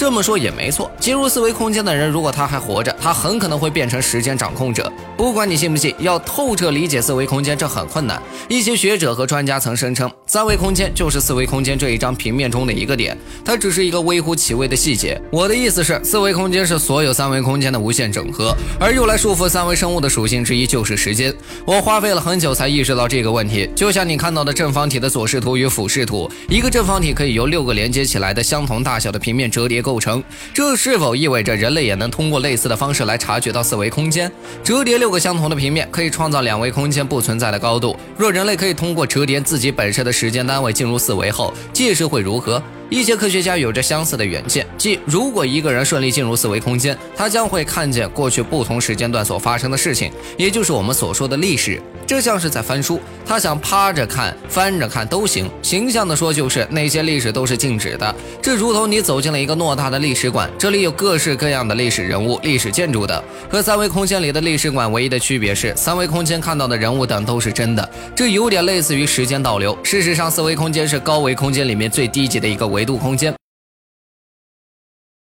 这么说也没错，进入四维空间的人，如果他还活着，他很可能会变成时间掌控者。不管你信不信，要透彻理解四维空间，这很困难。一些学者和专家曾声称，三维空间就是四维空间这一张平面中的一个点，它只是一个微乎其微的细节。我的意思是，四维空间是所有三维空间的无限整合，而用来束缚三维生物的属性之一就是时间。我花费了很久才意识到这个问题，就像你看到的正方体的左视图与俯视图，一个正方体可以由六个连接起来的相同大小的平面折叠构构成，这是否意味着人类也能通过类似的方式来察觉到四维空间？折叠六个相同的平面，可以创造两维空间不存在的高度。若人类可以通过折叠自己本身的时间单位进入四维后，届时会如何？一些科学家有着相似的远见，即如果一个人顺利进入四维空间，他将会看见过去不同时间段所发生的事情，也就是我们所说的历史。这像是在翻书，他想趴着看、翻着看都行。形象的说，就是那些历史都是静止的。这如同你走进了一个偌大的历史馆，这里有各式各样的历史人物、历史建筑的。和三维空间里的历史馆唯一的区别是，三维空间看到的人物等都是真的。这有点类似于时间倒流。事实上，四维空间是高维空间里面最低级的一个维度空间。